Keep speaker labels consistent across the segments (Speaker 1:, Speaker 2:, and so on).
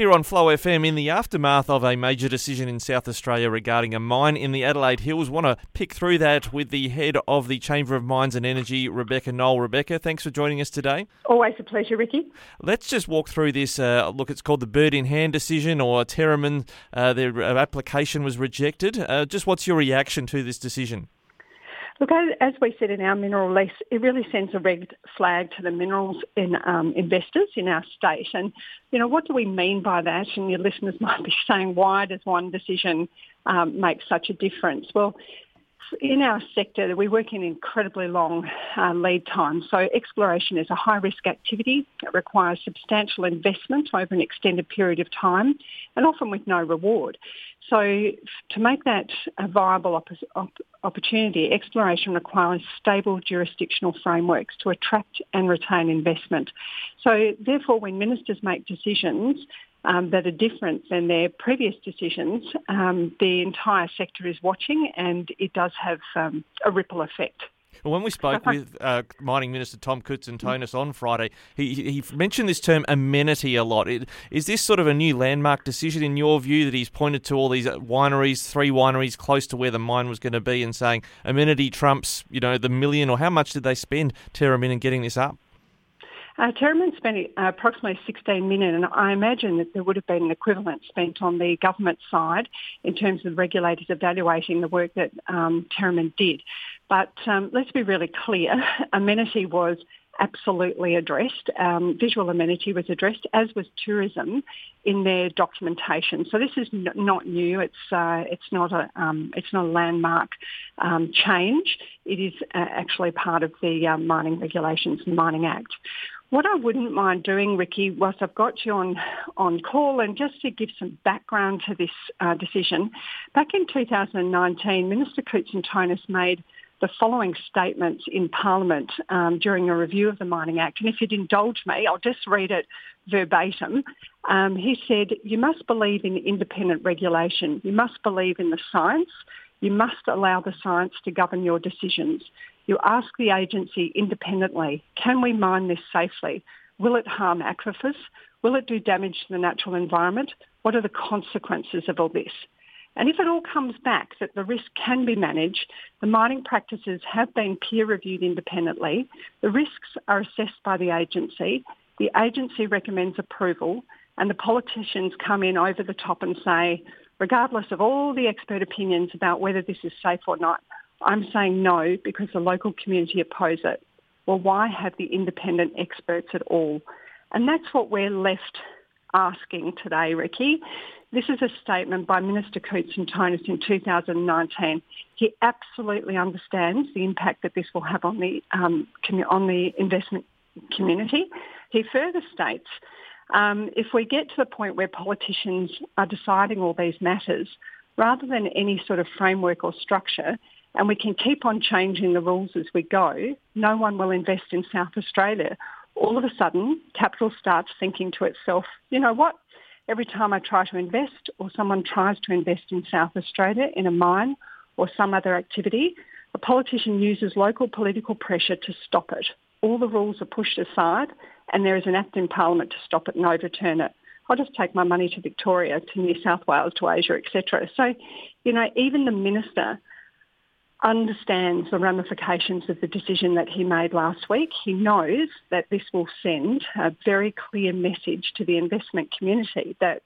Speaker 1: Here on Flow FM, in the aftermath of a major decision in South Australia regarding a mine in the Adelaide Hills, want to pick through that with the head of the Chamber of Mines and Energy, Rebecca Knol. Rebecca, thanks for joining us today.
Speaker 2: Always a pleasure, Ricky.
Speaker 1: Let's just walk through this. Uh, look, it's called the Bird in Hand decision, or Terramin, uh, their application was rejected. Uh, just what's your reaction to this decision?
Speaker 2: Look, as we said in our mineral lease, it really sends a red flag to the minerals in, um, investors in our state. And, you know, what do we mean by that? And your listeners might be saying, why does one decision um, make such a difference? Well, in our sector, we work in incredibly long uh, lead times. So exploration is a high-risk activity. It requires substantial investment over an extended period of time and often with no reward. So to make that a viable op- op- opportunity, exploration requires stable jurisdictional frameworks to attract and retain investment. So therefore, when ministers make decisions, um, that are different than their previous decisions, um, the entire sector is watching and it does have um, a ripple effect.
Speaker 1: Well, when we spoke with uh, Mining Minister Tom Koutsantonis on Friday, he, he mentioned this term amenity a lot. Is this sort of a new landmark decision in your view that he's pointed to all these wineries, three wineries close to where the mine was going to be, and saying amenity trumps, you know, the million or how much did they spend Terramin in getting this up?
Speaker 2: Uh, Terramin spent uh, approximately 16 million, and I imagine that there would have been an equivalent spent on the government side in terms of regulators evaluating the work that um, Terramin did. But um, let's be really clear, amenity was absolutely addressed. Um, visual amenity was addressed, as was tourism in their documentation. So this is n- not new. It's uh, it's not a um, it's not a landmark um, change. It is uh, actually part of the uh, Mining Regulations and Mining Act. What I wouldn't mind doing, Ricky, whilst I've got you on, on call, and just to give some background to this uh, decision, back in 2019, Minister Koutsantonis made the following statements in Parliament um, during a review of the Mining Act. And if you'd indulge me, I'll just read it verbatim. Um, he said, you must believe in independent regulation. You must believe in the science. You must allow the science to govern your decisions. You ask the agency independently, can we mine this safely? Will it harm aquifers? Will it do damage to the natural environment? What are the consequences of all this? And if it all comes back that the risk can be managed, the mining practices have been peer reviewed independently, the risks are assessed by the agency, the agency recommends approval, and the politicians come in over the top and say, regardless of all the expert opinions about whether this is safe or not, I'm saying no because the local community oppose it. Well, why have the independent experts at all? And that's what we're left asking today, Ricky. This is a statement by Minister Koutsantonis in 2019. He absolutely understands the impact that this will have on the um, on the investment community. He further states, um, if we get to the point where politicians are deciding all these matters, rather than any sort of framework or structure, and we can keep on changing the rules as we go, no one will invest in South Australia. All of a sudden, capital starts thinking to itself, you know what? Every time I try to invest or someone tries to invest in South Australia in a mine or some other activity, a politician uses local political pressure to stop it. All the rules are pushed aside and there is an act in Parliament to stop it and overturn it. I'll just take my money to Victoria, to New South Wales, to Asia, etc. So, you know, even the minister understands the ramifications of the decision that he made last week. He knows that this will send a very clear message to the investment community that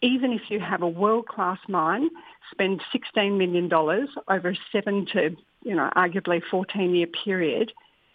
Speaker 2: even if you have a world-class mine, spend $16 million over a seven to, you know, arguably 14-year period,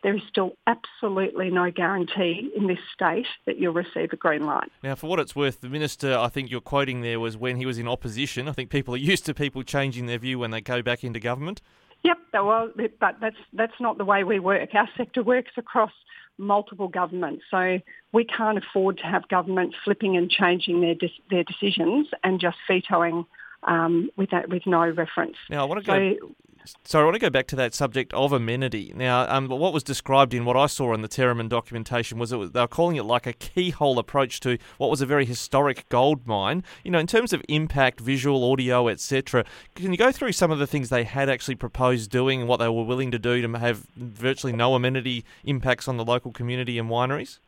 Speaker 2: there is still absolutely no guarantee in this state that you'll receive a green light.
Speaker 1: Now, for what it's worth, the minister, I think you're quoting there, was when he was in opposition. I think people are used to people changing their view when they go back into government.
Speaker 2: Yep, well, but that's that's not the way we work. Our sector works across multiple governments, so we can't afford to have governments flipping and changing their de- their decisions and just vetoing um, with that with no reference.
Speaker 1: Now, I want to go. So, so I want to go back to that subject of amenity. Now, um, what was described in what I saw in the Terramin documentation was that they were calling it like a keyhole approach to what was a very historic gold mine. You know, in terms of impact, visual, audio, etc. Can you go through some of the things they had actually proposed doing and what they were willing to do to have virtually no amenity impacts on the local community and wineries?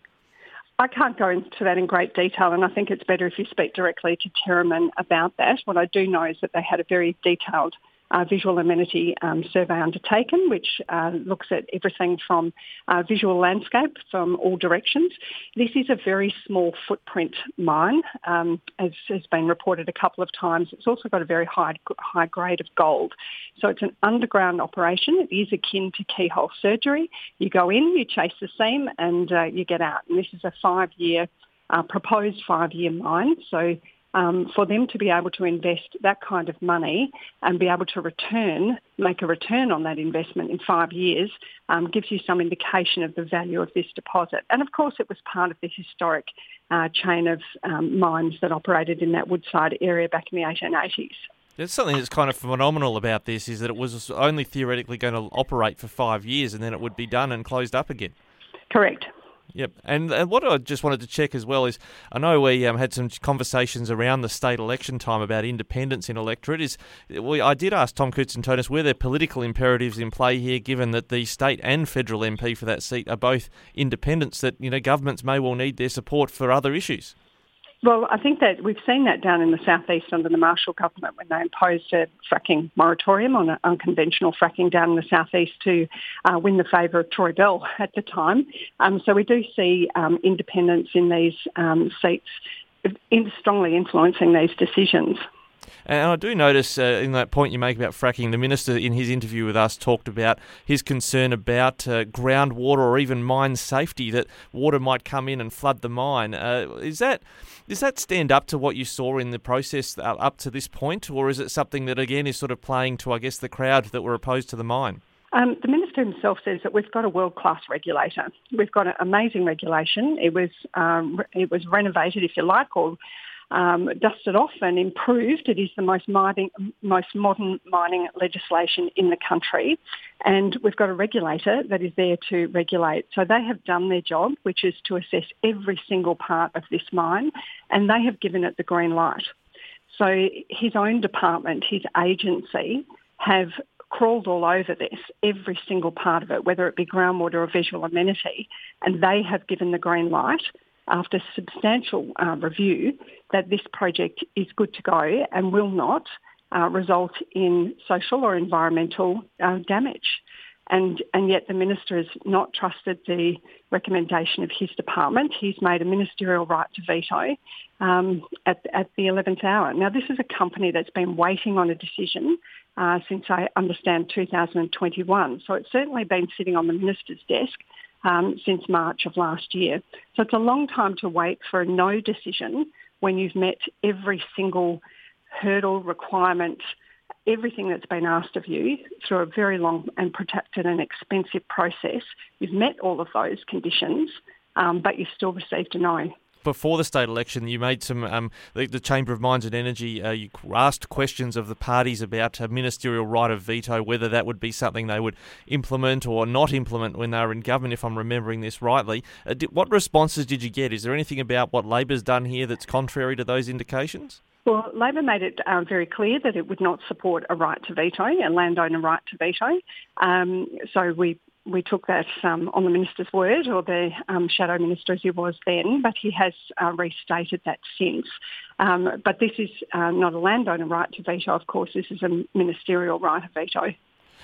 Speaker 2: I can't go into that in great detail, and I think it's better if you speak directly to Terramin about that. What I do know is that they had a very detailed uh, visual amenity um, survey undertaken, which uh, looks at everything from uh, visual landscape from all directions. This is a very small footprint mine, um, as has been reported a couple of times. It's also got a very high high grade of gold. So it's an underground operation. It is akin to keyhole surgery. You go in, you chase the seam, and uh, you get out. And this is a five-year uh, proposed five-year mine. So um, for them to be able to invest that kind of money and be able to return, make a return on that investment in five years, um, gives you some indication of the value of this deposit. And of course, it was part of the historic uh, chain of um, mines that operated in that Woodside area back in the 1880s.
Speaker 1: There's something that's kind of phenomenal about this is that it was only theoretically going to operate for five years and then it would be done and closed up again.
Speaker 2: Correct.
Speaker 1: Yep, and, and what I just wanted to check as well is I know we um, had some conversations around the state election time about independence in electorate. Is we, I did ask Tom Koutsantonis were there political imperatives in play here, given that the state and federal MP for that seat are both independents, that you know governments may well need their support for other issues.
Speaker 2: Well, I think that we've seen that down in the southeast under the Marshall government when they imposed a fracking moratorium on unconventional fracking down in the southeast to uh, win the favour of Troy Bell at the time. Um, so we do see um, independents in these um, seats in strongly influencing these decisions.
Speaker 1: And I do notice uh, in that point you make about fracking, the minister in his interview with us talked about his concern about uh, groundwater or even mine safety, that water might come in and flood the mine. Uh, is that does that stand up to what you saw in the process uh, up to this point, or is it something that again is sort of playing to, I guess, the crowd that were opposed to the mine?
Speaker 2: Um, the minister himself says that we've got a world-class regulator. We've got an amazing regulation. It was um, it was renovated, if you like, or um, dusted off and improved. It is the most, mining, most modern mining legislation in the country. And we've got a regulator that is there to regulate. So they have done their job, which is to assess every single part of this mine, and they have given it the green light. So his own department, his agency, have crawled all over this, every single part of it, whether it be groundwater or visual amenity, and they have given the green light after substantial uh, review that this project is good to go and will not uh, result in social or environmental uh, damage. And, and yet the minister has not trusted the recommendation of his department. He's made a ministerial right to veto um, at, at the 11th hour. Now, this is a company that's been waiting on a decision uh, since I understand 2021. So it's certainly been sitting on the minister's desk um, since March of last year. So it's a long time to wait for a no decision when you've met every single hurdle, requirement, everything that's been asked of you through a very long and protracted and expensive process. You've met all of those conditions, um, but you've still received a no
Speaker 1: before the state election, you made some um, the, the, Chamber of Mines and Energy. Uh, you asked questions of the parties about a ministerial right of veto, whether that would be something they would implement or not implement when they were in government. If I'm remembering this rightly, uh, did, what responses did you get? Is there anything about what Labor's done here that's contrary to those indications?
Speaker 2: Well, Labor made it um, very clear that it would not support a right to veto, a landowner right to veto. Um, so we we took that um, on the minister's word, or the um, shadow minister as he was then, but he has uh, restated that since. Um, but this is uh, not a landowner right to veto, of course. This is a ministerial right of veto.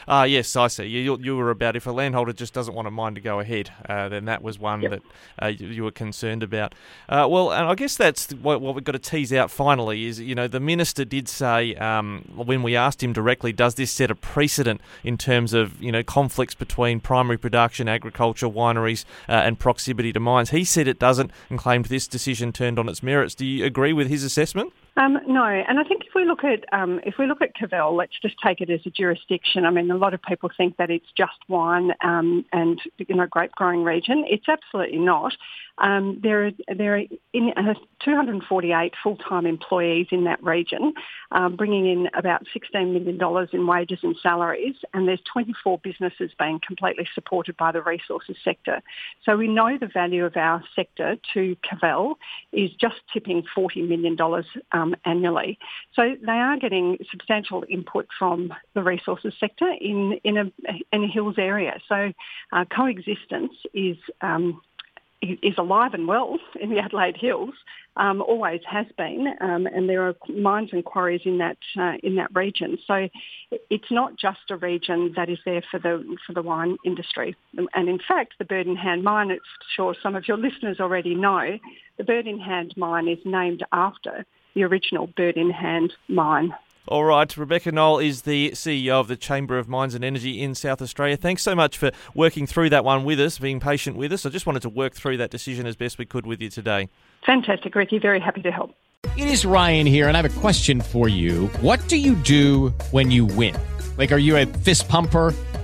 Speaker 1: Ah, uh, yes, I see. You, you were about if a landholder just doesn't want a mine to go ahead, uh, then that was one yep. that uh, you, you, were concerned about. Uh, well, and I guess that's what, what, we've got to tease out finally is, you know, the minister did say um, when we asked him directly, does this set a precedent in terms of, you know, conflicts between primary production, agriculture, wineries, uh, and proximity to mines? He said it doesn't and claimed this decision turned on its merits. Do you agree with his assessment?
Speaker 2: Um, no, and I think if we look at um, if we look at Cavell, let's just take it as a jurisdiction. I mean, a lot of people think that it's just wine um, and you know grape growing region. It's absolutely not. Um, there are there are in, uh, 248 full time employees in that region, um, bringing in about 16 million dollars in wages and salaries, and there's 24 businesses being completely supported by the resources sector. So we know the value of our sector to Cavell is just tipping 40 million dollars. Um, um, annually. So they are getting substantial input from the resources sector in, in, a, in a hills area. So uh, coexistence is um, is alive and well in the Adelaide Hills, um, always has been, um, and there are mines and quarries in that uh, in that region. So it's not just a region that is there for the for the wine industry. And in fact, the Bird in Hand mine, it's sure some of your listeners already know, the Bird in Hand mine is named after the original Bird in Hand mine.
Speaker 1: All right, Rebecca Knol is the CEO of the Chamber of Mines and Energy in South Australia. Thanks so much for working through that one with us, being patient with us. I just wanted to work through that decision as best we could with you today.
Speaker 2: Fantastic, Ricky. Very happy to help.
Speaker 3: It is Ryan here, and I have a question for you. What do you do when you win? Like, are you a fist pumper?